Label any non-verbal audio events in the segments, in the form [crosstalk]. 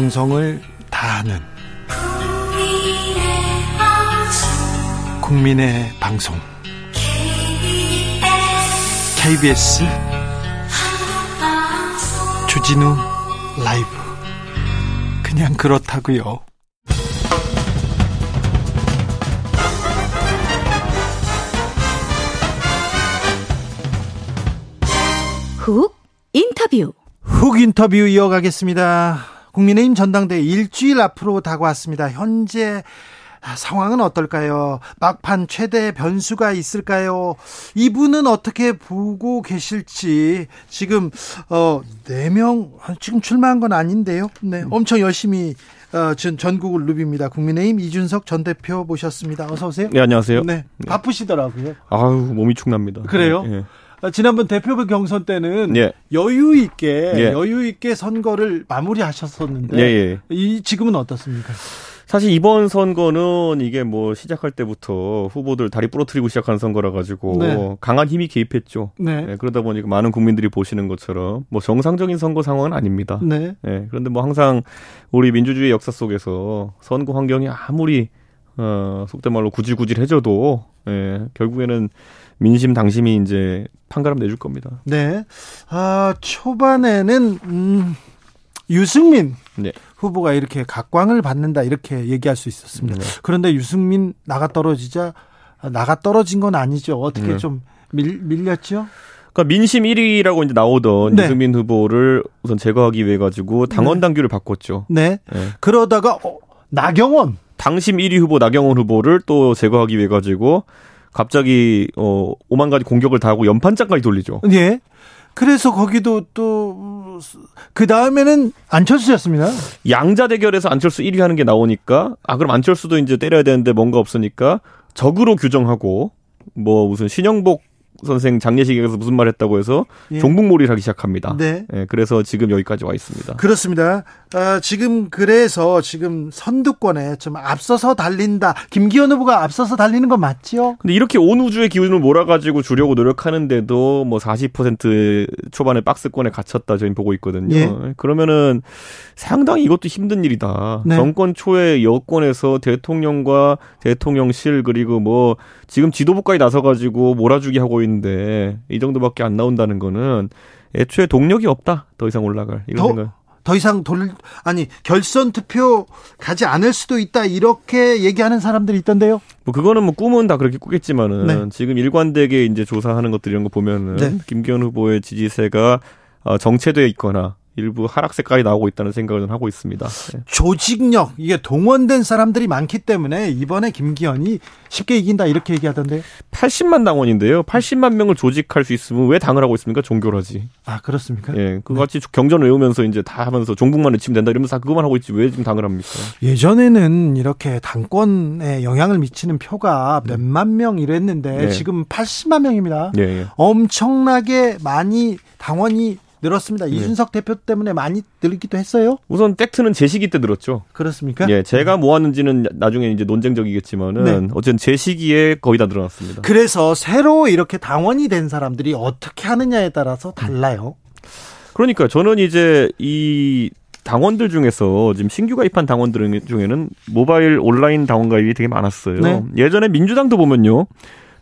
정성을 다하는 국민의 방송 KBS 주진우 라이브 그냥 그렇다고요. 훅 인터뷰 훅 인터뷰 이어가겠습니다. 국민의힘 전당대 일주일 앞으로 다가왔습니다. 현재 상황은 어떨까요? 막판 최대 변수가 있을까요? 이분은 어떻게 보고 계실지 지금 어 4명 지금 출마한 건 아닌데요. 네. 엄청 열심히 어, 전 전국을 누빕니다. 국민의힘 이준석 전 대표 모셨습니다. 어서 오세요. 네, 안녕하세요. 네. 바쁘시더라고요. 아유, 몸이 축납니다. 그래요? 예. 아, 지난번 대표부 경선 때는 예. 여유 있게 예. 여유 있게 선거를 마무리하셨었는데 예, 예. 이 지금은 어떻습니까? 사실 이번 선거는 이게 뭐 시작할 때부터 후보들 다리 부러뜨리고 시작하는 선거라 가지고 네. 강한 힘이 개입했죠. 네. 예, 그러다 보니까 많은 국민들이 보시는 것처럼 뭐 정상적인 선거 상황은 아닙니다. 네. 예, 그런데 뭐 항상 우리 민주주의 역사 속에서 선거 환경이 아무리 어, 속된 말로 구질구질해져도 예, 결국에는 민심 당심이 이제 판가름 내줄 겁니다. 네. 아, 초반에는 음, 유승민 네. 후보가 이렇게 각광을 받는다 이렇게 얘기할 수 있었습니다. 네. 그런데 유승민 나가 떨어지자 아, 나가 떨어진 건 아니죠. 어떻게 네. 좀 밀, 밀렸죠? 그러니까 민심 1위라고 이제 나오던 네. 유승민 후보를 우선 제거하기 위해 가지고 당원 당규를 바꿨죠. 네. 예. 그러다가 어, 나경원 당심 1위 후보 나경원 후보를 또 제거하기 위해 가지고 갑자기 어 오만 가지 공격을 다 하고 연판장까지 돌리죠. 예. 그래서 거기도 또 그 다음에는 안철수였습니다. 양자 대결에서 안철수 1위 하는 게 나오니까 아 그럼 안철수도 이제 때려야 되는데 뭔가 없으니까 적으로 규정하고 뭐 무슨 신영복 선생 장례식에서 무슨 말 했다고 해서 예. 종북몰이를 하기 시작합니다. 네. 예, 그래서 지금 여기까지 와 있습니다. 그렇습니다. 아, 지금 그래서 지금 선두권에 좀 앞서서 달린다. 김기현 후보가 앞서서 달리는 건 맞죠? 근데 이렇게 온 우주의 기운을 몰아가지고 주려고 노력하는데도 뭐 40% 초반에 박스권에 갇혔다 저희 보고 있거든요. 예. 그러면은 상당히 이것도 힘든 일이다. 네. 정권 초에 여권에서 대통령과 대통령실 그리고 뭐 지금 지도부까지 나서가지고 몰아주기 하고 있는데 이 정도밖에 안 나온다는 거는 애초에 동력이 없다. 더 이상 올라갈 이런 더- 생각. 더 이상 돌 아니 결선 투표 가지 않을 수도 있다 이렇게 얘기하는 사람들이 있던데요. 뭐 그거는 뭐 꿈은 다 그렇게 꾸겠지만은 네. 지금 일관되게 이제 조사하는 것들 이런 거 보면은 네. 김기현 후보의 지지세가 어, 정체돼 있거나 일부 하락세까지 나오고 있다는 생각을 하고 있습니다. 네. 조직력 이게 동원된 사람들이 많기 때문에 이번에 김기현이 쉽게 이긴다 이렇게 얘기하던데요. 80만 당원인데요. 80만 명을 조직할 수 있으면 왜 당을 하고 있습니까? 종교를 하지. 아 그렇습니까? 예, 그거 같이 경전 외우면서 이제 다 하면서 종북만 외치면 된다 이러면서 다 그것만 하고 있지 왜 지금 당을 합니까? 예전에는 이렇게 당권에 영향을 미치는 표가 몇만 명 이랬는데 네. 지금 80만 명입니다. 예, 예. 엄청나게 많이 당원이 늘었습니다. 이준석 대표 때문에 많이 늘기도 했어요. 우선 팩트는 제 시기 때 들었죠. 그렇습니까? 예, 제가 모았는지는 나중에 이제 논쟁적이겠지만은 네. 어쨌든 제 시기에 거의 다 늘어났습니다. 그래서 새로 이렇게 당원이 된 사람들이 어떻게 하느냐에 따라서 달라요. 그러니까 저는 이제 이 당원들 중에서 지금 신규 가입한 당원들 중에는 모바일 온라인 당원 가입이 되게 많았어요. 네. 예전에 민주당도 보면요.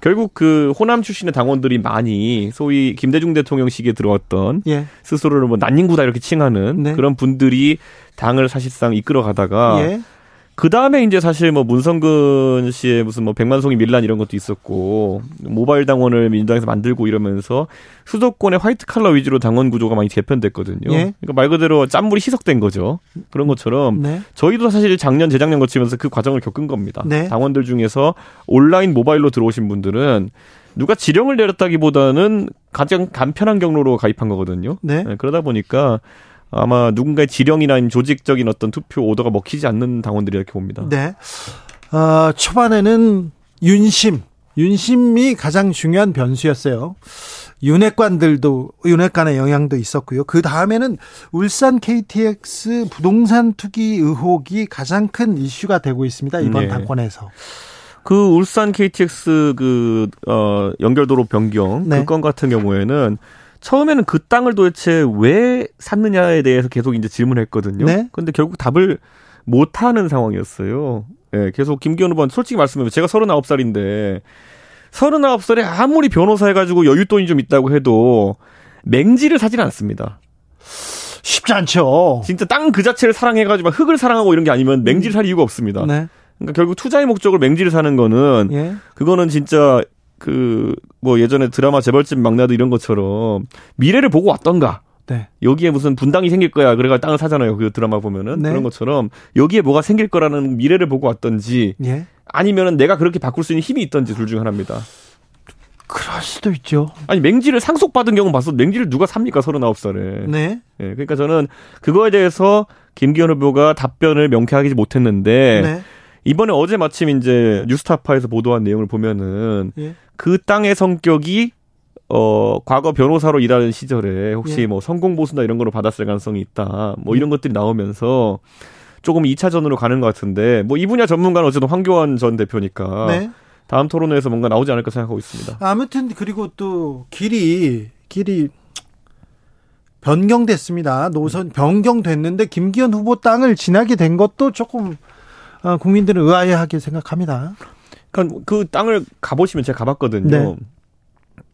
결국 그 호남 출신의 당원들이 많이 소위 김대중 대통령 시기에 들어왔던 예. 스스로를 뭐 난닝구다 이렇게 칭하는 네. 그런 분들이 당을 사실상 이끌어 가다가 예. 그 다음에 이제 사실 뭐 문성근 씨의 무슨 뭐 백만송이 밀란 이런 것도 있었고 모바일 당원을 민주당에서 만들고 이러면서 수도권의 화이트 칼라 위주로 당원 구조가 많이 개편됐거든요. 예. 그러니까 말 그대로 짠물이 희석된 거죠. 그런 것처럼 네. 저희도 사실 작년 재작년 거치면서 그 과정을 겪은 겁니다. 네. 당원들 중에서 온라인 모바일로 들어오신 분들은 누가 지령을 내렸다기보다는 가장 간편한 경로로 가입한 거거든요. 네. 그러다 보니까 아마 누군가의 지령이나 조직적인 어떤 투표 오더가 먹히지 않는 당원들이 이렇게 봅니다. 네. 어, 초반에는 윤심, 윤심이 가장 중요한 변수였어요. 윤핵관들도 윤핵관의 영향도 있었고요. 그 다음에는 울산 KTX 부동산 투기 의혹이 가장 큰 이슈가 되고 있습니다. 이번 네. 당권에서. 그 울산 KTX 그, 어, 연결도로 변경 네. 그건 같은 경우에는 처음에는 그 땅을 도대체 왜 샀느냐에 대해서 계속 이제 질문했거든요. 네? 근데 결국 답을 못 하는 상황이었어요. 예, 네, 계속 김기현 후보는 솔직히 말씀하면 제가 39살인데 39살에 아무리 변호사 해 가지고 여윳돈이 좀 있다고 해도 맹지를 사지는 않습니다. 쉽지 않죠. 진짜 땅 그 자체를 사랑해가지고 흙을 사랑하고 이런 게 아니면 맹지를 살 이유가 없습니다. 네. 그러니까 결국 투자의 목적으로 맹지를 사는 거는 예. 그거는 진짜 그 뭐 예전에 드라마 재벌집 막내도 이런 것처럼 미래를 보고 왔던가. 네. 여기에 무슨 분당이 생길 거야. 그래가 땅을 사잖아요. 그 드라마 보면은 네. 그런 것처럼 여기에 뭐가 생길 거라는 미래를 보고 왔던지 예. 아니면은 내가 그렇게 바꿀 수 있는 힘이 있던지 둘 중 하나입니다. 그럴 수도 있죠. 아니 맹지를 상속받은 경우 봤어. 맹지를 누가 삽니까? 39살에. 네. 예, 그러니까 저는 그거에 대해서 김기현 후보가 답변을 명쾌하게 못했는데 네. 이번에 어제 마침 이제 뉴스타파에서 보도한 내용을 보면은 예. 그 땅의 성격이 어 과거 변호사로 일하는 시절에 혹시 예. 뭐 성공 보수나 이런 거로 받았을 가능성이 있다. 뭐 이런 음. 것들이 나오면서 조금 2차전으로 가는 것 같은데 뭐 이 분야 전문가는 어쨌든 황교안 전 대표니까 네. 다음 토론회에서 뭔가 나오지 않을까 생각하고 있습니다. 아무튼 그리고 또 길이 길이 변경됐습니다. 노선 변경됐는데 김기현 후보 땅을 지나게 된 것도 조금 어, 국민들은 의아해하게 생각합니다. 그러니까 그 땅을 가보시면 제가 가봤거든요. 네.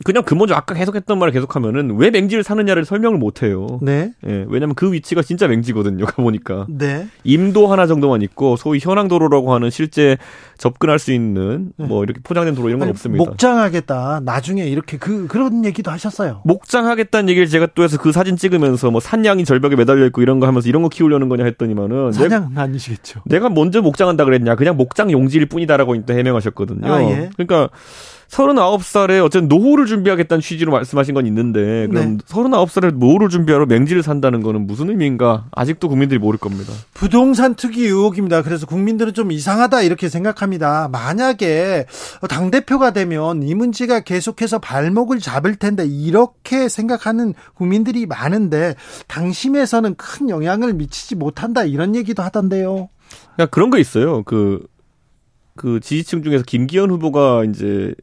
그냥 그 먼저 아까 계속했던 말을 계속하면은 왜 맹지를 사느냐를 설명을 못 해요. 네. 예, 왜냐면 그 위치가 진짜 맹지거든요. [laughs] 가보니까. 네. 임도 하나 정도만 있고 소위 현황도로라고 하는 실제 접근할 수 있는 네. 뭐 이렇게 포장된 도로 이런 건 아니, 없습니다. 목장하겠다. 나중에 이렇게 그 그런 얘기도 하셨어요. 목장하겠다는 얘기를 제가 또 해서 그 사진 찍으면서 뭐 산양이 절벽에 매달려 있고 이런 거 하면서 이런 거 키우려는 거냐 했더니만은 산양 내가, 아니시겠죠. 내가 먼저 목장한다 그랬냐? 그냥 목장 용지일 뿐이다라고 해명하셨거든요. 아, 예. 그러니까 39살에 어쨌든 노후를 준비하겠다는 취지로 말씀하신 건 있는데 그럼 네. 39살에 노후를 준비하러 맹지를 산다는 거는 무슨 의미인가 아직도 국민들이 모를 겁니다. 부동산 투기 의혹입니다. 그래서 국민들은 좀 이상하다 이렇게 생각합니다. 만약에 당 대표가 되면 이문지가 계속해서 발목을 잡을 텐데 이렇게 생각하는 국민들이 많은데 당심에서는 큰 영향을 미치지 못한다 이런 얘기도 하던데요. 야, 그런 거 있어요. 그, 그 지지층 중에서 김기현 후보가 이제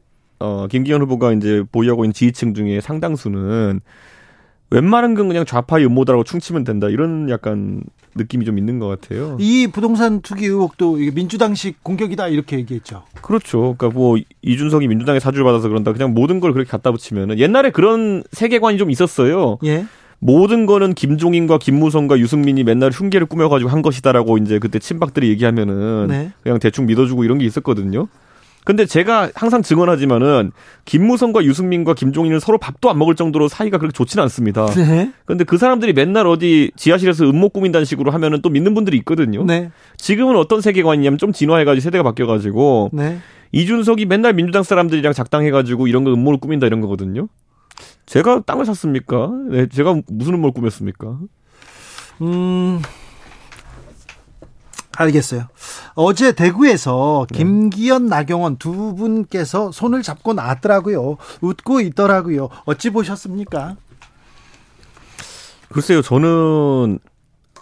어, 김기현 후보가 이제 보유하고 있는 지지층 중에 상당수는 웬만한 건 그냥 좌파의 음모다라고 충치면 된다. 이런 약간 느낌이 좀 있는 것 같아요. 이 부동산 투기 의혹도 민주당식 공격이다 이렇게 얘기했죠. 그렇죠. 그러니까 뭐 이준석이 민주당에 사주를 받아서 그런다. 그냥 모든 걸 그렇게 갖다 붙이면은 옛날에 그런 세계관이 좀 있었어요. 예. 모든 거는 김종인과 김무성과 유승민이 맨날 흉계를 꾸며가지고 한 것이다라고 이제 그때 친박들이 얘기하면은 네. 그냥 대충 믿어주고 이런 게 있었거든요. 근데 제가 항상 증언하지만은 김무성과 유승민과 김종인은 서로 밥도 안 먹을 정도로 사이가 그렇게 좋지는 않습니다. 네. 근데 그 사람들이 맨날 어디 지하실에서 음모 꾸민다는 식으로 하면은 또 믿는 분들이 있거든요. 네. 지금은 어떤 세계관이냐면 좀 진화해가지고 세대가 바뀌어가지고 네. 이준석이 맨날 민주당 사람들이랑 작당해가지고 이런 거 음모를 꾸민다 이런 거거든요. 제가 땅을 샀습니까? 네, 제가 무슨 음모를 꾸몄습니까? 음. 알겠어요. 어제 대구에서 네. 김기현, 나경원 두 분께서 손을 잡고 나왔더라고요. 웃고 있더라고요. 어찌 보셨습니까? 글쎄요, 저는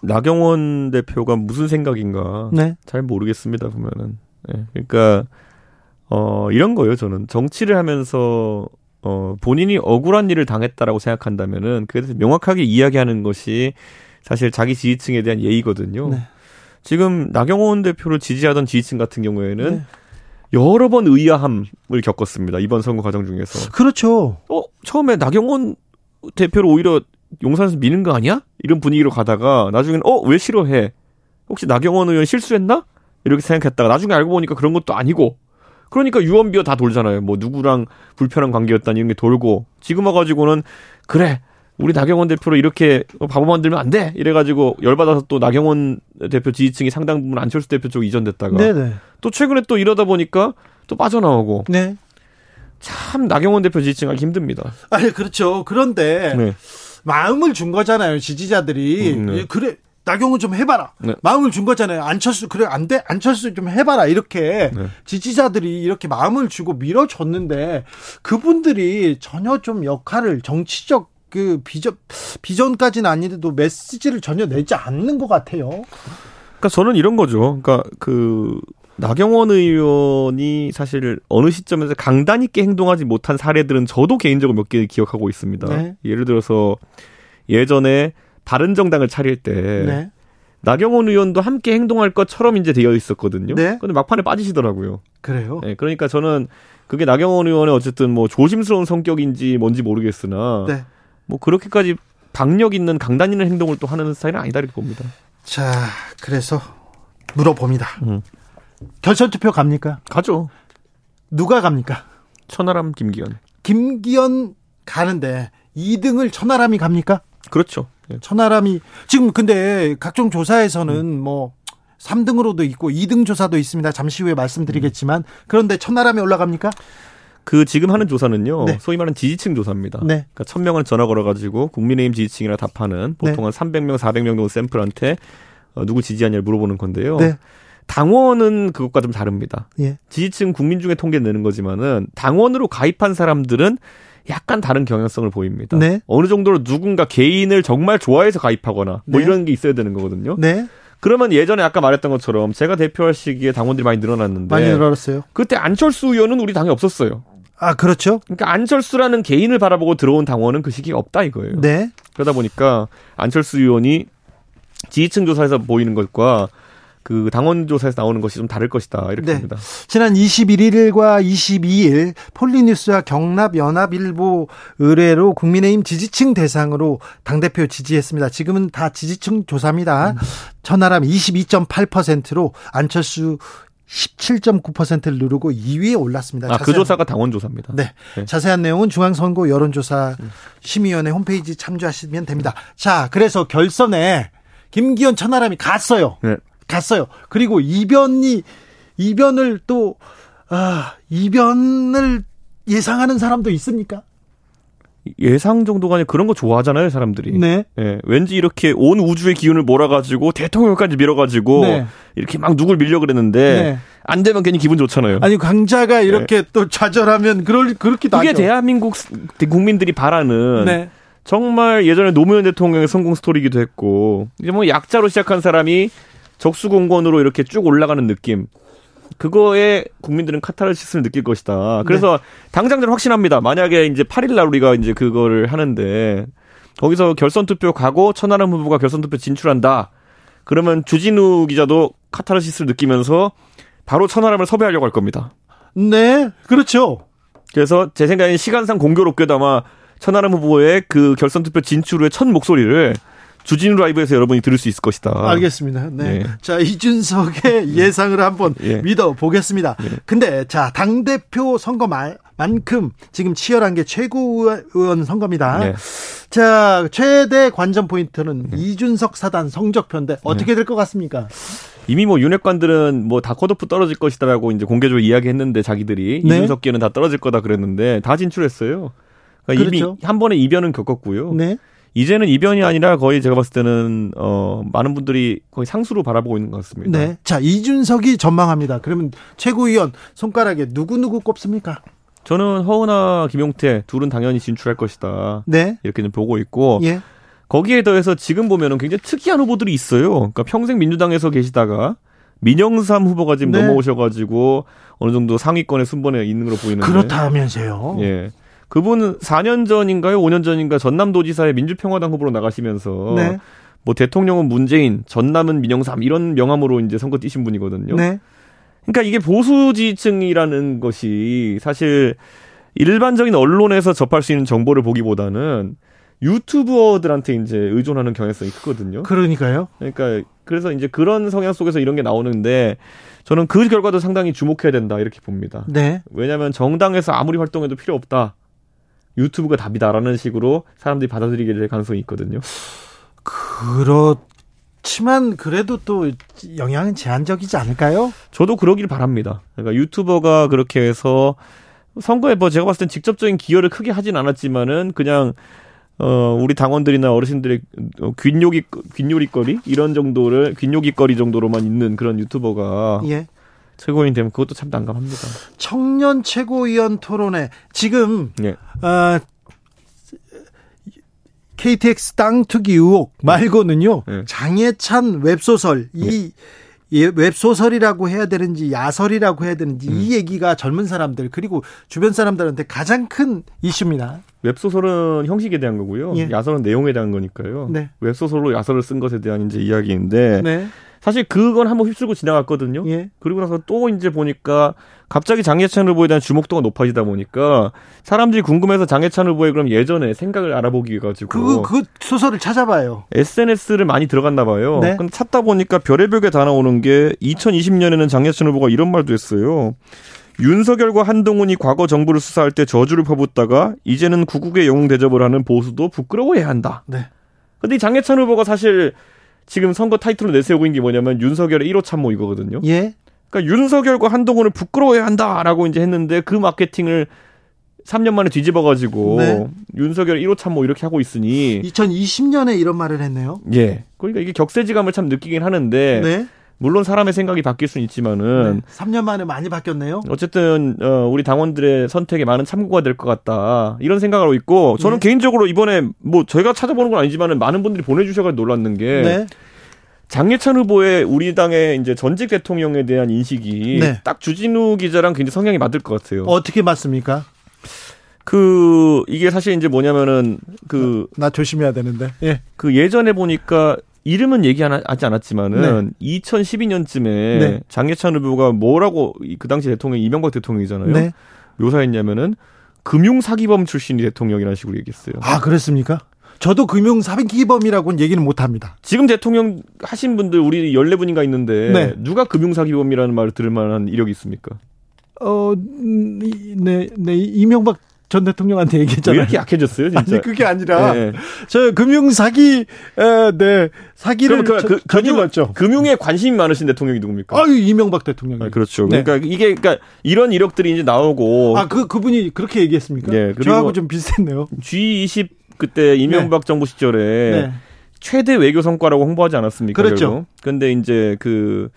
나경원 대표가 무슨 생각인가 네. 잘 모르겠습니다. 보면은, 네. 그러니까 어 이런 거예요. 저는 정치를 하면서 어 본인이 억울한 일을 당했다라고 생각한다면은 그에 대해서 명확하게 이야기하는 것이 사실 자기 지지층에 대한 예의거든요. 네. 지금 나경원 대표를 지지하던 지지층 같은 경우에는 네. 여러 번 의아함을 겪었습니다. 이번 선거 과정 중에서. 그렇죠. 어, 처음에 나경원 대표를 오히려 용산에서 미는 거 아니야? 이런 분위기로 가다가 나중에는 어, 왜 싫어해? 혹시 나경원 의원 실수했나? 이렇게 생각했다가 나중에 알고 보니까 그런 것도 아니고 그러니까 유언비어 다 돌잖아요. 뭐 누구랑 불편한 관계였다니 이런 게 돌고 지금 와가지고는 그래 우리 나경원 대표로 이렇게 바보 만들면 안 돼. 이래가지고 열받아서 또 나경원 대표 지지층이 상당 부분 안철수 대표 쪽 이전됐다가 네네. 또 최근에 또 이러다 보니까 또 빠져나오고. 네. 참 나경원 대표 지지층 하기 힘듭니다. 아니 그렇죠. 그런데 네. 마음을 준 거잖아요. 지지자들이 음, 네. 그래. 나경원 좀 해봐라. 네. 마음을 준 거잖아요. 안철수 그래 안 돼. 안철수 좀 해봐라. 이렇게 네. 지지자들이 이렇게 마음을 주고 밀어줬는데 그분들이 전혀 좀 역할을 정치적 그 비전 비전까지는 아닌데도 메시지를 전혀 내지 않는 것 같아요. 그러니까 저는 이런 거죠. 그러니까 그 나경원 의원이 사실 어느 시점에서 강단 있게 행동하지 못한 사례들은 저도 개인적으로 몇 개 기억하고 있습니다. 네. 예를 들어서 예전에 바른 정당을 차릴 때 네. 나경원 의원도 함께 행동할 것처럼 이제 되어 있었거든요. 네. 근데 막판에 빠지시더라고요. 그래요. 네, 그러니까 저는 그게 나경원 의원의 어쨌든 뭐 조심스러운 성격인지 뭔지 모르겠으나 네. 뭐 그렇게까지 박력 있는 강단 있는 행동을 또 하는 스타일은 아니다 이렇게 봅니다. 자, 그래서 물어봅니다. 음. 결선 투표 갑니까? 가죠. 누가 갑니까? 천하람 김기현. 김기현 가는데 2등을 천하람이 갑니까? 그렇죠. 예. 천하람이 지금 근데 각종 조사에서는 음. 뭐 3등으로도 있고 2등 조사도 있습니다. 잠시 후에 말씀드리겠지만 그런데 천하람이 올라갑니까? 그 지금 하는 조사는요. 네. 소위 말하는 지지층 조사입니다. 네. 그러니까 1000명을 전화 걸어 가지고 국민의힘 지지층이라 답하는 보통 한 300명, 400명 정도 샘플한테 어, 누구 지지하냐를 물어보는 건데요. 네. 당원은 그것과 좀 다릅니다. 예. 지지층 국민 중에 통계 내는 거지만은 당원으로 가입한 사람들은 약간 다른 경향성을 보입니다. 네. 어느 정도로 누군가 개인을 정말 좋아해서 가입하거나 뭐 네. 이런 게 있어야 되는 거거든요. 네. 그러면 예전에 아까 말했던 것처럼 제가 대표할 시기에 당원들이 많이 늘어났는데 많이 늘어났어요. 그때 안철수 의원은 우리 당에 없었어요. 아, 그렇죠. 그러니까 안철수라는 개인을 바라보고 들어온 당원은 그 시기에 없다 이거예요. 네. 그러다 보니까 안철수 의원이 지지층 조사에서 보이는 것과 그 당원 조사에서 나오는 것이 좀 다를 것이다 이렇게 네. 봅니다. 지난 21일과 22일 폴리뉴스와 경납연합일보 의뢰로 국민의힘 지지층 대상으로 당 대표 지지했습니다. 지금은 다 지지층 조사입니다. 천하람 22.8%로 안철수 17.9%를 누르고 2위에 올랐습니다. 아, 그 자세한- 조사가 당원 조사입니다. 네. 네. 자세한 내용은 중앙선거 여론조사 심의위원회 홈페이지 참조하시면 됩니다. 자, 그래서 결선에 김기현 천하람이 갔어요. 네. 갔어요. 그리고 이변이 이변을 또 아, 이변을 예상하는 사람도 있습니까? 예상 정도가 아니라 그런 거 좋아하잖아요, 사람들이. 네. 예, 왠지 이렇게 온 우주의 기운을 몰아가지고 대통령까지 밀어가지고 네. 이렇게 막 누굴 밀려 그랬는데 네. 안 되면 괜히 기분 좋잖아요. 아니 강자가 이렇게 또 좌절하면 그럴 그렇기도 하죠. 대한민국 스- 국민들이 바라는 네. 정말 예전에 노무현 대통령의 성공 스토리이기도 했고 이제 뭐 약자로 시작한 사람이 적수공권으로 이렇게 쭉 올라가는 느낌. 그거에 국민들은 카타르시스를 느낄 것이다. 그래서 네. 당장 저는 확신합니다. 만약에 이제 8일 날 우리가 이제 그거를 하는데 거기서 결선 투표 가고 천하람 후보가 결선 투표 진출한다. 그러면 주진우 기자도 카타르시스를 느끼면서 바로 천하람을 섭외하려고 할 겁니다. 네. 그렇죠. 그래서 제 생각엔 시간상 공교롭게도 아마 천하람 후보의 그 결선 투표 진출 후의 첫 목소리를 주진우 라이브에서 여러분이 들을 수 있을 것이다. 알겠습니다. 네. 네. 자, 이준석의 [laughs] 예상을 한번 예. 믿어 보겠습니다. 근데 자, 당대표 선거만큼 지금 치열한 게 최고위원 선거입니다. 네. 자, 최대 관전 포인트는 이준석 사단 성적표인데 네. 어떻게 될 것 같습니까? 이미 뭐 윤핵관들은 뭐 다 컷오프 떨어질 것이다라고 이제 공개적으로 이야기했는데 자기들이 네. 이준석계는 다 떨어질 거다 그랬는데 다 진출했어요. 그러니까 그렇죠. 이미 한 번에 이변은 겪었고요. 네. 이제는 이변이 아니라 거의 제가 봤을 때는 어 많은 분들이 거의 상수로 바라보고 있는 것 같습니다. 네. 자, 이준석이 전망합니다. 그러면 최고위원 손가락에 누구누구 꼽습니까? 저는 허은하, 김용태 둘은 당연히 진출할 것이다. 네. 이렇게 좀 보고 있고 예. 거기에 더해서 지금 보면은 굉장히 특이한 후보들이 있어요. 그러니까 평생 민주당에서 계시다가 민영삼 후보가 지금 네. 넘어오셔가지고 어느 정도 상위권에 순번에 있는 걸로 보이는데. 그렇다면서요. 예. 그분은 4년 전인가요? 5년 전인가 전남도지사의 민주평화당 후보로 나가시면서 네. 뭐 대통령은 문재인, 전남은 민영삼 이런 명함으로 이제 선거 뛰신 분이거든요. 네. 그러니까 이게 보수 지지층이라는 것이 사실 일반적인 언론에서 접할 수 있는 정보를 보기보다는 유튜버들한테 이제 의존하는 경향성이 크거든요. 그러니까요. 그러니까 그래서 이제 그런 성향 속에서 이런 게 나오는데 저는 그 결과도 상당히 주목해야 된다 이렇게 봅니다. 네. 왜냐하면 정당에서 아무리 활동해도 필요 없다. 유튜브가 답이다라는 식으로 사람들이 받아들이게 될 가능성이 있거든요. 그렇지만 그래도 또 영향은 제한적이지 않을까요? 저도 그러길 바랍니다. 그러니까 유튜버가 그렇게 해서 선거에 뭐 제가 봤을 땐 직접적인 기여를 크게 하진 않았지만은 그냥 어 우리 당원들이나 어르신들의 어, 귓요기 귓요리거리 이런 정도를 귓요기거리 정도로만 있는 그런 유튜버가 예. 최고인 되면 그것도 참 난감합니다. 청년 최고위원 토론회 지금 예. 어, KTX 땅 투기 의혹 말고는요 예. 장해찬 웹소설 이 예, 웹소설이라고 해야 되는지 야설이라고 해야 되는지 음. 이 얘기가 젊은 사람들 그리고 주변 사람들한테 가장 큰 이슈입니다. 웹소설은 형식에 대한 거고요. 예. 야설은 내용에 대한 거니까요. 네. 웹소설로 야설을 쓴 것에 대한 이제 이야기인데 네. 사실 그건 한번 휩쓸고 지나갔거든요. 예. 그리고 나서 또 이제 보니까 갑자기 장예찬 후보에 대한 주목도가 높아지다 보니까 사람들이 궁금해서 장예찬 후보의 그럼 예전에 생각을 알아보기 가지고 그, 그 소설을 찾아봐요. SNS를 많이 들어갔나 봐요. 네. 근데 찾다 보니까 별의별 게 다 나오는 게 2020년에는 장예찬 후보가 이런 말도 했어요. 윤석열과 한동훈이 과거 정부를 수사할 때 저주를 퍼붓다가 이제는 구국의 영웅 대접을 하는 보수도 부끄러워해야 한다. 네. 근데 이 장예찬 후보가 사실 지금 선거 타이틀로 내세우고 있는 게 뭐냐면 윤석열의 1호 참모 이거거든요. 예. 그러니까 윤석열과 한동훈을 부끄러워해야 한다라고 이제 했는데 그 마케팅을 3년 만에 뒤집어가지고 네. 윤석열 1호 참모 이렇게 하고 있으니 2020년에 이런 말을 했네요. 예. 그러니까 이게 격세지감을 참 느끼긴 하는데 네. 물론 사람의 생각이 바뀔 수는 있지만은 네. 3년 만에 많이 바뀌었네요. 어쨌든 어, 우리 당원들의 선택에 많은 참고가 될 것 같다 이런 생각을 하고 있고 저는 네. 개인적으로 이번에 뭐 저희가 찾아보는 건 아니지만은 많은 분들이 보내주셔서 놀랐는 게 네. 장예찬 후보의 우리 당의 이제 전직 대통령에 대한 인식이 네. 딱 주진우 기자랑 굉장히 성향이 맞을 것 같아요. 어떻게 맞습니까? 그 이게 사실 이제 뭐냐면은 그나 조심해야 되는데. 예. 그 예전에 보니까 이름은 얘기하지 않았지만은 네. 2012년쯤에 네. 장예찬 후보가 뭐라고 그 당시 대통령 이명박 대통령이잖아요. 네. 묘사했냐면은 금융 사기범 출신이 대통령이라는 식으로 얘기했어요. 아, 그랬습니까? 저도 금융 사기범이라고는 얘기는 못 합니다. 지금 대통령 하신 분들 우리 14분인가 있는데 네. 누가 금융 사기범이라는 말을 들을 만한 이력이 있습니까? 어, 음, 네, 네, 이명박 전 대통령한테 얘기했잖아요. 왜 이렇게 약해졌어요, 진짜? 아니, 그게 아니라, 네. 저 금융 사기, 에, 네, 사기를 그, 그, 금융, 죠 금융에 관심이 많으신 대통령이 누굽니까? 아, 이명박 대통령이. 아, 그렇죠. 네. 그러니까 이게, 그러니까 이런 이력들이 이제 나오고. 아, 그, 그분이 그렇게 얘기했습니까? 네. 저하고 좀 비슷했네요. G20 그때 이명박 네. 정부 시절에 네. 최대 외교 성과라고 홍보하지 않았습니까? 그렇죠. 근데 이제 그,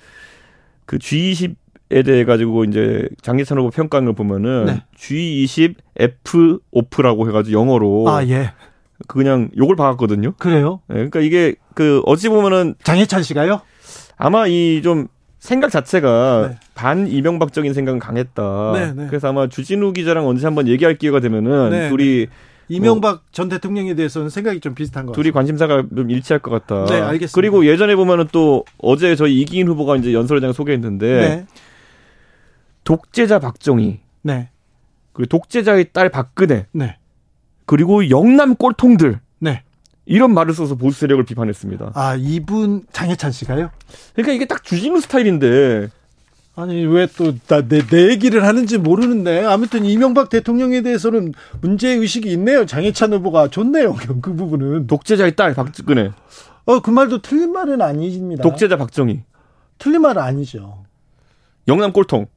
그 G20 에 대해 가지고 이제 장기찬 후보 평가한 걸 보면은 네. G20 F 오프라고 해가지고 영어로 아 예. 그냥 욕을 박았거든요. 그래요? 네, 그러니까 이게 그 어찌 보면은 장혜찬 씨가요? 아마 이 좀 생각 자체가 네. 반 이명박적인 생각은 강했다. 네, 네. 그래서 아마 주진우 기자랑 언제 한번 얘기할 기회가 되면은 네, 둘이 이명박 뭐, 전 대통령에 대해서는 생각이 좀 비슷한 것 같아요. 둘이 관심사가 좀 일치할 것 같다. 네, 알겠습니다. 그리고 예전에 보면은 또 어제 저희 이기인 후보가 이제 연설회장 소개했는데 네. 독재자 박정희. 네. 그리고 독재자의 딸 박근혜. 네. 그리고 영남 꼴통들. 네. 이런 말을 써서 보수 세력을 비판했습니다. 아, 이분 장혜찬 씨가요? 그러니까 이게 딱 주진우 스타일인데. 아니, 왜 또, 나, 내, 내 얘기를 하는지 모르는데. 아무튼 이명박 대통령에 대해서는 문제 의식이 있네요. 장혜찬 후보가 좋네요. [laughs] 그 부분은. 독재자의 딸, 박근혜. 어, 그 말도 틀린 말은 아닙니다. 독재자 박정희. 틀린 말은 아니죠. 영남 꼴통.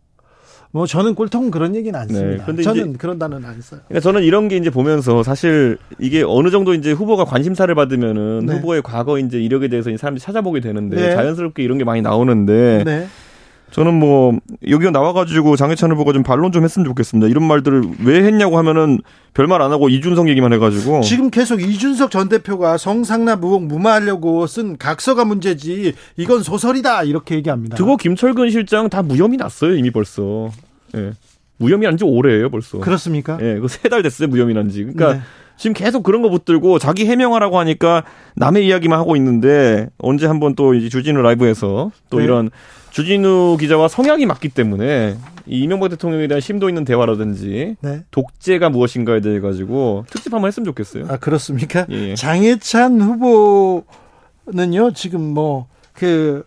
뭐 저는 꼴통 그런 얘기는 안 씁니다. 네, 저는 그런 단어는 안 써요. 그러니까 저는 이런 게 이제 보면서 사실 이게 어느 정도 이제 후보가 관심사를 받으면은 네. 후보의 과거 이제 이력에 대해서 사람들이 찾아보게 되는데 네. 자연스럽게 이런 게 많이 나오는데 네. 저는 뭐 여기 나와가지고 장혜찬 후보가 좀 반론 좀 했으면 좋겠습니다. 이런 말들을 왜 했냐고 하면은 별말 안 하고 이준석 얘기만 해가지고 지금 계속 이준석 전 대표가 성상납 의혹 무마하려고 쓴 각서가 문제지 이건 소설이다 이렇게 얘기합니다. 그거 김철근 실장 다 무혐의 났어요 이미 벌써. 예. 무혐의 난지 오래예요 벌써. 그렇습니까? 예, 그 세 달 됐어요 무혐의 난 지. 그러니까. 네. 지금 계속 그런 거 붙들고 자기 해명하라고 하니까 남의 이야기만 하고 있는데 언제 한번 또 이제 주진우 라이브에서 또 네. 이런 주진우 기자와 성향이 맞기 때문에 이 이명박 대통령에 대한 심도 있는 대화라든지 네. 독재가 무엇인가에 대해 가지고 특집 한번 했으면 좋겠어요. 아 그렇습니까? 예. 예. 장해찬 후보는요 지금 뭐 그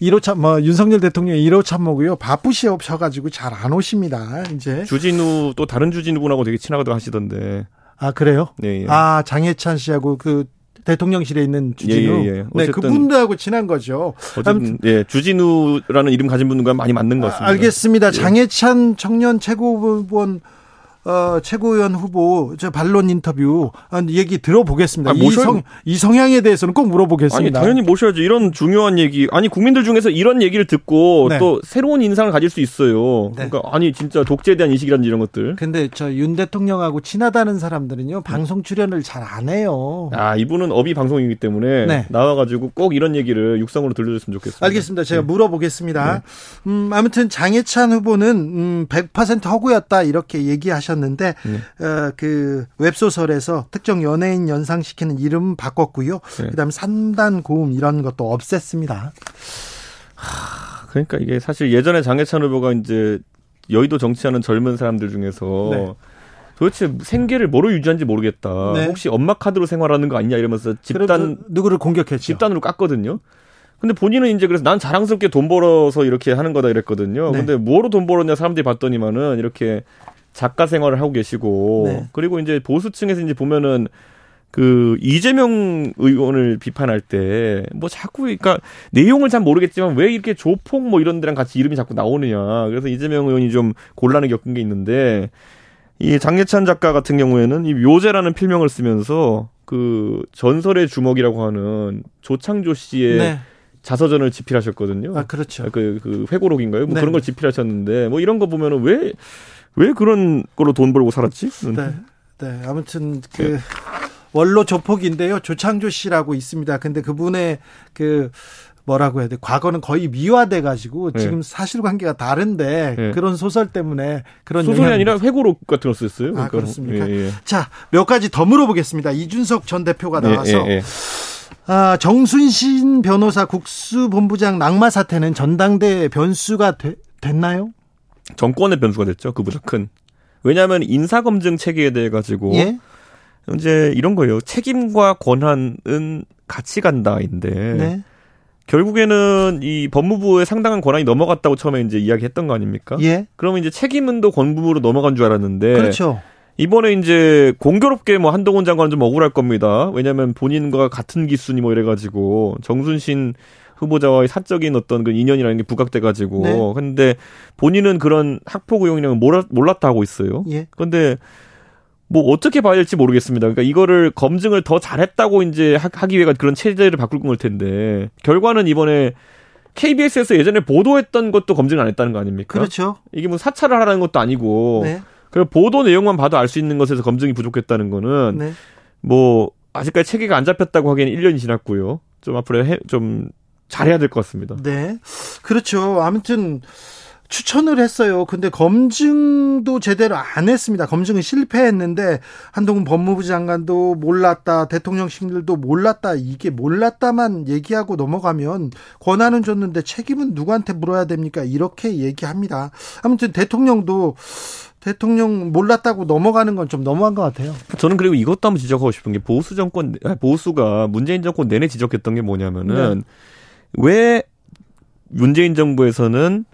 1호 참, 뭐, 윤석열 대통령 1호 참모고요. 바쁘셔가지고 잘 안 오십니다, 이제. 주진우, 또 다른 주진우 분하고 되게 친하다고 하시던데. 아, 그래요? 네. 예. 아, 장혜찬 씨하고 그 대통령실에 있는 주진우. 예, 예, 예. 네, 그분들하고 친한 거죠. 어쨌든 예, 주진우라는 이름 가진 분과 많이 맞는 것 같습니다. 알겠습니다. 예. 장혜찬 청년 최고위원 어, 최고위원 후보 저 반론 인터뷰 얘기 들어보겠습니다. 아니, 모셔... 이, 성, 이 성향에 대해서는 꼭 물어보겠습니다. 아니 당연히 모셔야죠. 이런 중요한 얘기. 아니 국민들 중에서 이런 얘기를 듣고 네. 또 새로운 인상을 가질 수 있어요. 네. 그러니까 아니 진짜 독재에 대한 인식이라든지 이런 것들. 근데 저 윤 대통령하고 친하다는 사람들은요 방송 출연을 잘 안 해요. 아 이분은 업이 방송이기 때문에 네. 나와가지고 꼭 이런 얘기를 육성으로 들려줬으면 좋겠습니다. 알겠습니다. 제가 네. 물어보겠습니다. 네. 음, 아무튼 장해찬 후보는 음, 100% 허구였다 이렇게 얘기하셨 는데 네. 어, 그 웹소설에서 특정 연예인 연상시키는 이름 바꿨고요. 네. 그다음에 산단 고음 이런 것도 없앴습니다. 하, 그러니까 이게 사실 예전에 장해찬 후보가 이제 여의도 정치하는 젊은 사람들 중에서 네. 도대체 생계를 뭐로 유지하는지 모르겠다. 네. 혹시 엄마 카드로 생활하는 거 아니냐 이러면서 집단 누구를 공격했죠. 집단으로 깠거든요. 근데 본인은 이제 그래서 난 자랑스럽게 돈 벌어서 이렇게 하는 거다 이랬거든요. 네. 근데 뭐로 돈 벌었냐 사람들이 봤더니만은 이렇게 작가 생활을 하고 계시고 네. 그리고 이제 보수층에서 이제 보면은 그 이재명 의원을 비판할 때 뭐 자꾸 그러니까 내용을 잘 모르겠지만 왜 이렇게 조폭 뭐 이런 데랑 같이 이름이 자꾸 나오느냐. 그래서 이재명 의원이 좀 곤란을 겪은 게 있는데 이 장예찬 작가 같은 경우에는 이 묘제라는 필명을 쓰면서 그 전설의 주먹이라고 하는 조창조 씨의 네. 자서전을 집필하셨거든요. 아, 그렇죠. 그, 그 회고록인가요? 뭐 네. 그런 걸 집필하셨는데 뭐 이런 거 보면은 왜, 왜 그런 걸로 돈 벌고 살았지? 네. 네. 아무튼 그 네. 원로 조폭인데요. 조창조 씨라고 있습니다. 근데 그분의 그 뭐라고 해야 돼? 과거는 거의 미화돼 가지고 네. 지금 사실관계가 다른데 네. 그런 소설 때문에 그런 소설이. 아니라 회고록 같은 거 썼어요. 아, 그렇습니까? 예, 예. 자, 몇 가지 더 물어보겠습니다. 이준석 전 대표가 예, 나와서 예, 예, 아, 정순신 변호사 국수본부장 낙마 사태는 전당대 변수가 되, 됐나요? 정권의 변수가 됐죠. 그보다 큰. 왜냐하면 인사검증 체계에 대해 가지고 예? 이제 이런 거예요. 책임과 권한은 같이 간다인데 네. 결국에는 이 법무부에 상당한 권한이 넘어갔다고 처음에 이제 이야기했던 거 아닙니까? 예. 그러면 이제 책임은 또 권부부로 넘어간 줄 알았는데 그렇죠. 이번에 이제 공교롭게 뭐 한동훈 장관은 좀 억울할 겁니다. 왜냐하면 본인과 같은 기순이 뭐 이래가지고 정순신 후보자와의 사적인 어떤 그 인연이라는 게 부각돼 가지고 네. 근데 본인은 그런 학폭 의혹이랑은 몰랐, 몰랐다 하고 있어요. 예. 근데 뭐 어떻게 봐야 될지 모르겠습니다. 그러니까 이거를 검증을 더 잘했다고 이제 하기 위해가 그런 체제를 바꿀 걸 텐데 결과는 이번에 KBS에서 예전에 보도했던 것도 검증을 안 했다는 거 아닙니까? 그렇죠. 이게 뭐 사찰을 하라는 것도 아니고 네. 그 보도 내용만 봐도 알 수 있는 것에서 검증이 부족했다는 거는 네. 뭐 아직까지 체계가 안 잡혔다고 하기에는 1년이 지났고요. 좀 앞으로 해, 좀 잘해야 될 것 같습니다. 네. 그렇죠. 아무튼 추천을 했어요. 근데 검증도 제대로 안 했습니다. 검증은 실패했는데 한동훈 법무부 장관도 몰랐다, 대통령실도 몰랐다, 이게 몰랐다만 얘기하고 넘어가면 권한은 줬는데 책임은 누구한테 물어야 됩니까? 이렇게 얘기합니다. 아무튼 대통령도 대통령 몰랐다고 넘어가는 건 좀 너무한 것 같아요. 저는 그리고 이것도 한번 지적하고 싶은 게 보수 정권 보수가 문재인 정권 내내 지적했던 게 뭐냐면은 네. 왜 문재인 정부에서는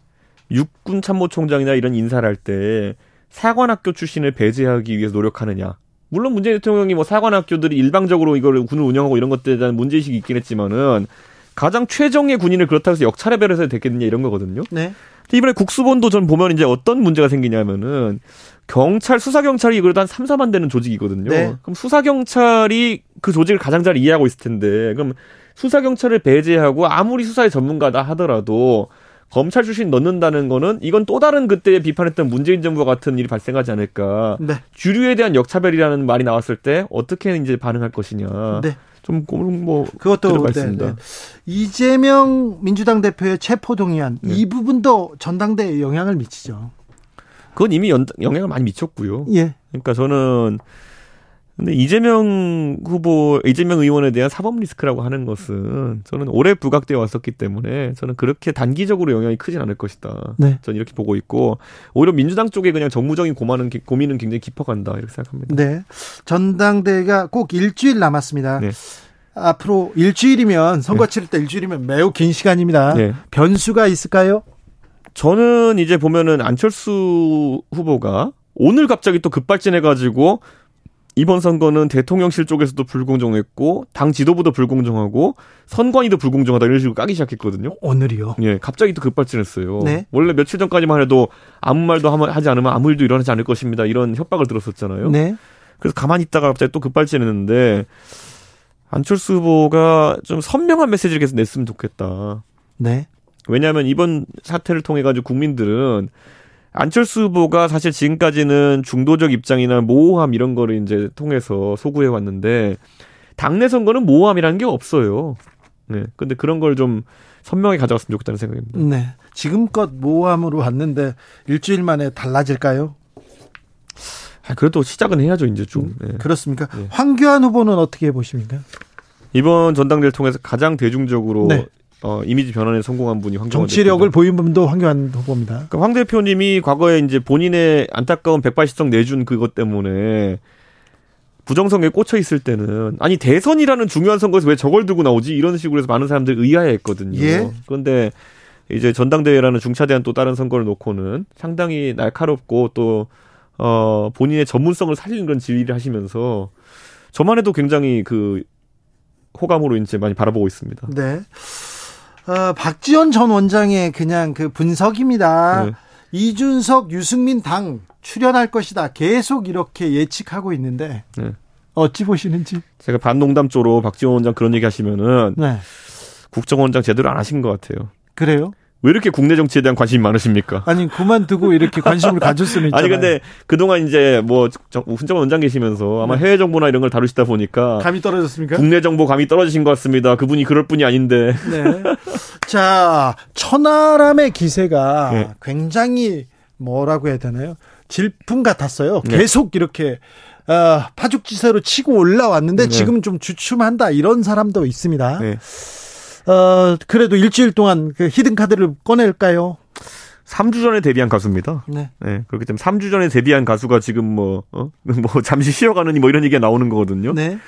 육군 참모총장이나 이런 인사를 할 때 사관학교 출신을 배제하기 위해서 노력하느냐. 물론 문재인 대통령이 뭐 사관학교들이 일방적으로 이걸 군을 운영하고 이런 것들에 대한 문제의식이 있긴 했지만은 가장 최정의 군인을 그렇다고 해서 역차례별에서 됐겠느냐 이런 거거든요. 네. 이번에 국수본도 전 보면 이제 어떤 문제가 생기냐면은 경찰 수사 경찰이 그래도 한 3, 4만 되는 조직이거든요. 네. 그럼 수사 경찰이 그 조직을 가장 잘 이해하고 있을 텐데 그럼 수사 경찰을 배제하고 아무리 수사의 전문가다 하더라도 검찰 출신 넣는다는 거는 이건 또 다른 그때 비판했던 문재인 정부와 같은 일이 발생하지 않을까. 네. 주류에 대한 역차별이라는 말이 나왔을 때 어떻게 이제 반응할 것이냐. 네. 좀뭐 그것도 있습니다. 네, 네. 이재명 민주당 대표의 체포 동의안 네. 이 부분도 전당대에 영향을 미치죠. 그건 이미 연, 영향을 많이 미쳤고요. 예. 그러니까 저는 근데 이재명 후보, 이재명 의원에 대한 사법 리스크라고 하는 것은 저는 오래 부각되어 왔었기 때문에 저는 그렇게 단기적으로 영향이 크진 않을 것이다. 네. 저는 이렇게 보고 있고 오히려 민주당 쪽에 그냥 정무적인 고민은, 고민은 굉장히 깊어간다 이렇게 생각합니다. 네. 전당대회가 꼭 일주일 남았습니다. 네. 앞으로 일주일이면 선거 네. 치를 때 일주일이면 매우 긴 시간입니다. 네. 변수가 있을까요? 저는 이제 보면은 안철수 후보가 오늘 갑자기 또 급발진해가지고 이번 선거는 대통령실 쪽에서도 불공정했고 당 지도부도 불공정하고 선관위도 불공정하다 이런 식으로 까기 시작했거든요. 오늘이요. 예, 갑자기 또 급발진했어요. 네. 원래 며칠 전까지만 해도 아무 말도 하지 않으면 아무 일도 일어나지 않을 것입니다. 이런 협박을 들었었잖아요. 네. 그래서 가만히 있다가 갑자기 또 급발진했는데 안철수 후보가 좀 선명한 메시지를 계속 냈으면 좋겠다. 네. 왜냐하면 이번 사태를 통해 가지고 국민들은 안철수 후보가 사실 지금까지는 중도적 입장이나 모호함 이런 거를 이제 통해서 소구해 왔는데 당내 선거는 모호함이라는 게 없어요. 네. 근데 그런 걸 좀 선명히 가져갔으면 좋겠다는 생각입니다. 네. 지금껏 모호함으로 왔는데 일주일 만에 달라질까요? 아, 그래도 시작은 해야죠, 이제 좀. 네. 그렇습니까? 네. 황교안 후보는 어떻게 보십니까? 이번 전당대회를 통해서 가장 대중적으로 네. 어, 이미지 변환에 성공한 분이 황교안 정치력을. 보인 분도 황교안 후보입니다. 그러니까 황 대표님이 과거에 이제 본인의 안타까운 180석 내준 그것 때문에 부정선거에 꽂혀 있을 때는 아니 대선이라는 중요한 선거에서 왜 저걸 들고 나오지 이런 식으로 해서 많은 사람들이 의아해했거든요. 예. 그런데 이제 전당대회라는 중차대한 또 다른 선거를 놓고는 상당히 날카롭고 또 어, 본인의 전문성을 살리는 그런 질의를 하시면서 저만 해도 굉장히 그 호감으로 이제 많이 바라보고 있습니다. 네. 어, 박지원 전 원장의 그냥 그 분석입니다. 네. 이준석, 유승민 당 출연할 것이다. 계속 이렇게 예측하고 있는데 네. 어찌 보시는지. 제가 반농담조로 박지원 원장 그런 얘기 하시면은 네. 국정원장 제대로 안 하신 것 같아요. 그래요? 왜 이렇게 국내 정치에 대한 관심이 많으십니까? 아니 그만두고 이렇게 관심을 [laughs] 수는 있잖아요. 아니 근데 그동안 이제 뭐 정- 훈정원 원장 계시면서 아마 네. 해외 정보나 이런 걸 다루시다 보니까 감이 떨어졌습니까? 국내 정보 감이 떨어지신 것 같습니다. 그분이 그럴 뿐이 아닌데. 네. 자, 천하람의 기세가 네. 굉장히 뭐라고 해야 되나요? 질풍 같았어요. 네. 계속 이렇게 어, 파죽지세로 치고 올라왔는데 네. 지금 좀 주춤한다 이런 사람도 있습니다. 네. 어, 그래도 일주일 동안 그 히든 카드를 꺼낼까요? 3주 전에 데뷔한 가수입니다. 네. 네. 그렇기 때문에 3주 전에 데뷔한 가수가 지금 뭐, 어? [laughs] 뭐 잠시 쉬어가느니 뭐 이런 얘기가 나오는 거거든요. 네.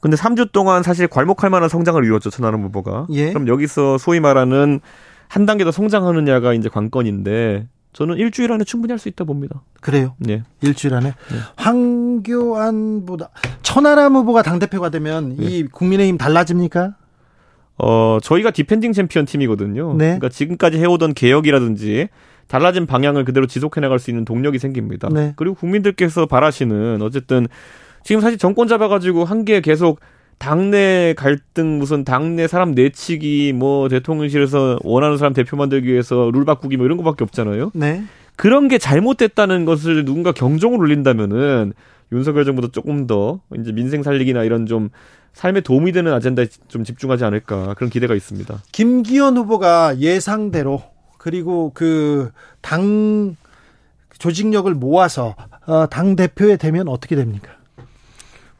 근데 3주 동안 사실 괄목할 만한 성장을 이뤘죠. 천하람 후보가. 예. 그럼 여기서 소위 말하는 한 단계 더 성장하느냐가 이제 관건인데 저는 일주일 안에 충분히 할 수 있다 봅니다. 그래요. 네. 일주일 안에 황교안보다 천하람 후보가 당 대표가 되면 네. 이 국민의힘 달라집니까? 어, 저희가 디펜딩 챔피언 팀이거든요. 네. 그러니까 지금까지 해오던 개혁이라든지 달라진 방향을 그대로 지속해 나갈 수 있는 동력이 생깁니다. 네. 그리고 국민들께서 바라시는 어쨌든 지금 사실 정권 잡아가지고 한 게 계속 당내 갈등 무슨 당내 사람 내치기 뭐 대통령실에서 원하는 사람 대표 만들기 위해서 룰 바꾸기 뭐 이런 거밖에 없잖아요. 네. 그런 게 잘못됐다는 것을 누군가 경종을 울린다면은 윤석열 정부도 조금 더 이제 민생 살리기나 이런 좀 삶에 도움이 되는 아젠다에 좀 집중하지 않을까 그런 기대가 있습니다. 김기현 후보가 예상대로 그리고 그 당 조직력을 모아서 어, 당 대표에 되면 어떻게 됩니까?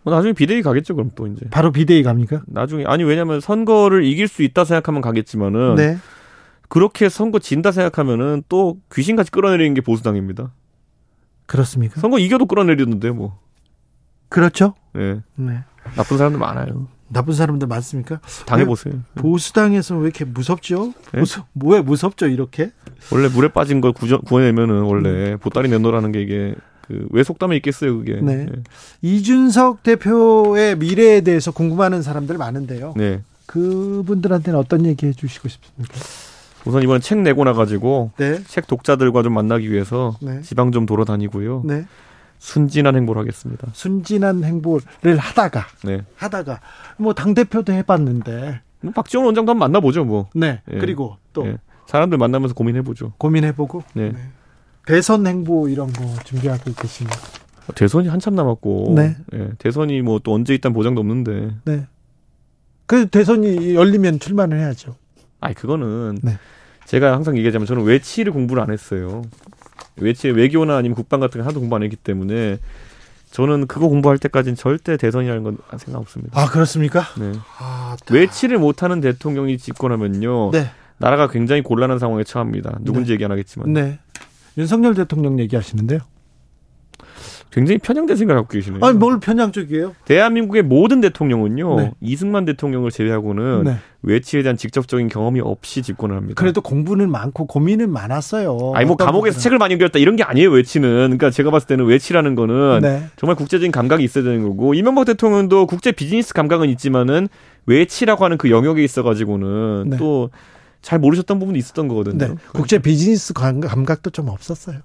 뭐 나중에 비대위 가겠죠 그럼 또 이제 바로 비대위 갑니까? 나중에 아니 왜냐면 선거를 이길 수 있다 생각하면 가겠지만은 네. 그렇게 선거 진다 생각하면은 또 귀신같이 끌어내리는 게 보수당입니다. 그렇습니까? 선거 이겨도 끌어내리는데 뭐 그렇죠. 예. 네. 나쁜 사람들 많아요. 나쁜 사람들 많습니까? 당해보세요. 보수당에서 왜 이렇게 무섭죠? 네? 무섭, 왜 무섭죠, 이렇게? 원래 물에 빠진 걸 구조, 구해내면은 원래 보따리 내놓으라는 게 이게 그왜 속담에 있겠어요 그게. 네. 예. 이준석 대표의 미래에 대해서 궁금하는 사람들 많은데요. 네. 그분들한테는 어떤 얘기 해 주시고 싶습니까? 우선 이번에 책 내고 나가지고 네. 책 독자들과 좀 만나기 위해서 네. 지방 좀 돌아다니고요. 네. 순진한 행보를 하겠습니다. 순진한 행보를 하다가, 네. 하다가, 뭐, 당 대표도 해봤는데, 뭐 박지원 원장도 한번 만나보죠 뭐. 네. 예. 그리고 또 예. 사람들 만나면서 고민해보죠. 고민해보고, 네. 대선 행보 이런 거 준비하고 계십니다. 대선이 한참 남았고. 네. 예, 대선이 뭐 또 언제 있다는 보장도 없는데. 네. 그 대선이 열리면 출마를 해야죠. 아니 그거는 네. 제가 항상 얘기하자면 저는 외치를 공부를 안 했어요. 외치 외교나 아니면 국방 같은 거 하나도 공부 안 했기 때문에 저는 그거 공부할 때까지는 절대 대선이라는 건 생각 없습니다. 아, 그렇습니까? 네. 아, 외치를 못하는 대통령이 집권하면요. 네. 나라가 굉장히 곤란한 상황에 처합니다. 누군지 얘기 안 하겠지만. 네. 윤석열 대통령 얘기하시는데요. 굉장히 편향된 생각을 갖고 계시네요. 아니 뭘 편향적이에요? 대한민국의 모든 대통령은요. 네. 이승만 대통령을 제외하고는 네. 외치에 대한 직접적인 경험이 없이 집권을 합니다. 그래도 공부는 많고 고민은 많았어요. 아니 뭐 감옥에서 부분은. 책을 많이 읽었다 이런 게 아니에요 외치는 그러니까 제가 봤을 때는 외치라는 거는 네. 정말 국제적인 감각이 있어야 되는 거고 이명박 대통령도 국제 비즈니스 감각은 있지만은 외치라고 하는 그 영역에 있어가지고는 네. 또잘 모르셨던 부분이 있었던 거거든요. 네. 국제 비즈니스 감- 감각도 좀 없었어요.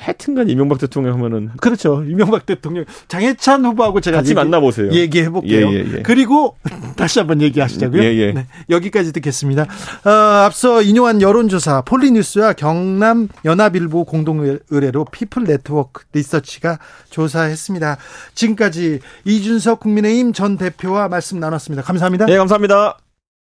하여튼간 이명박 대통령 하면은 그렇죠. 이명박 대통령 장해찬 후보하고 제가 같이 얘기- 만나보세요. 얘기해 볼게요. 예, 예, 예. 그리고 다시 한번 얘기하시자고요. 예, 예. 네, 여기까지 듣겠습니다. 어, 앞서 인용한 여론조사 폴리뉴스와 경남 연합일보 공동 의뢰로 피플 네트워크 리서치가 조사했습니다. 지금까지 이준석 국민의힘 전 대표와 말씀 나눴습니다. 감사합니다. 네, 감사합니다.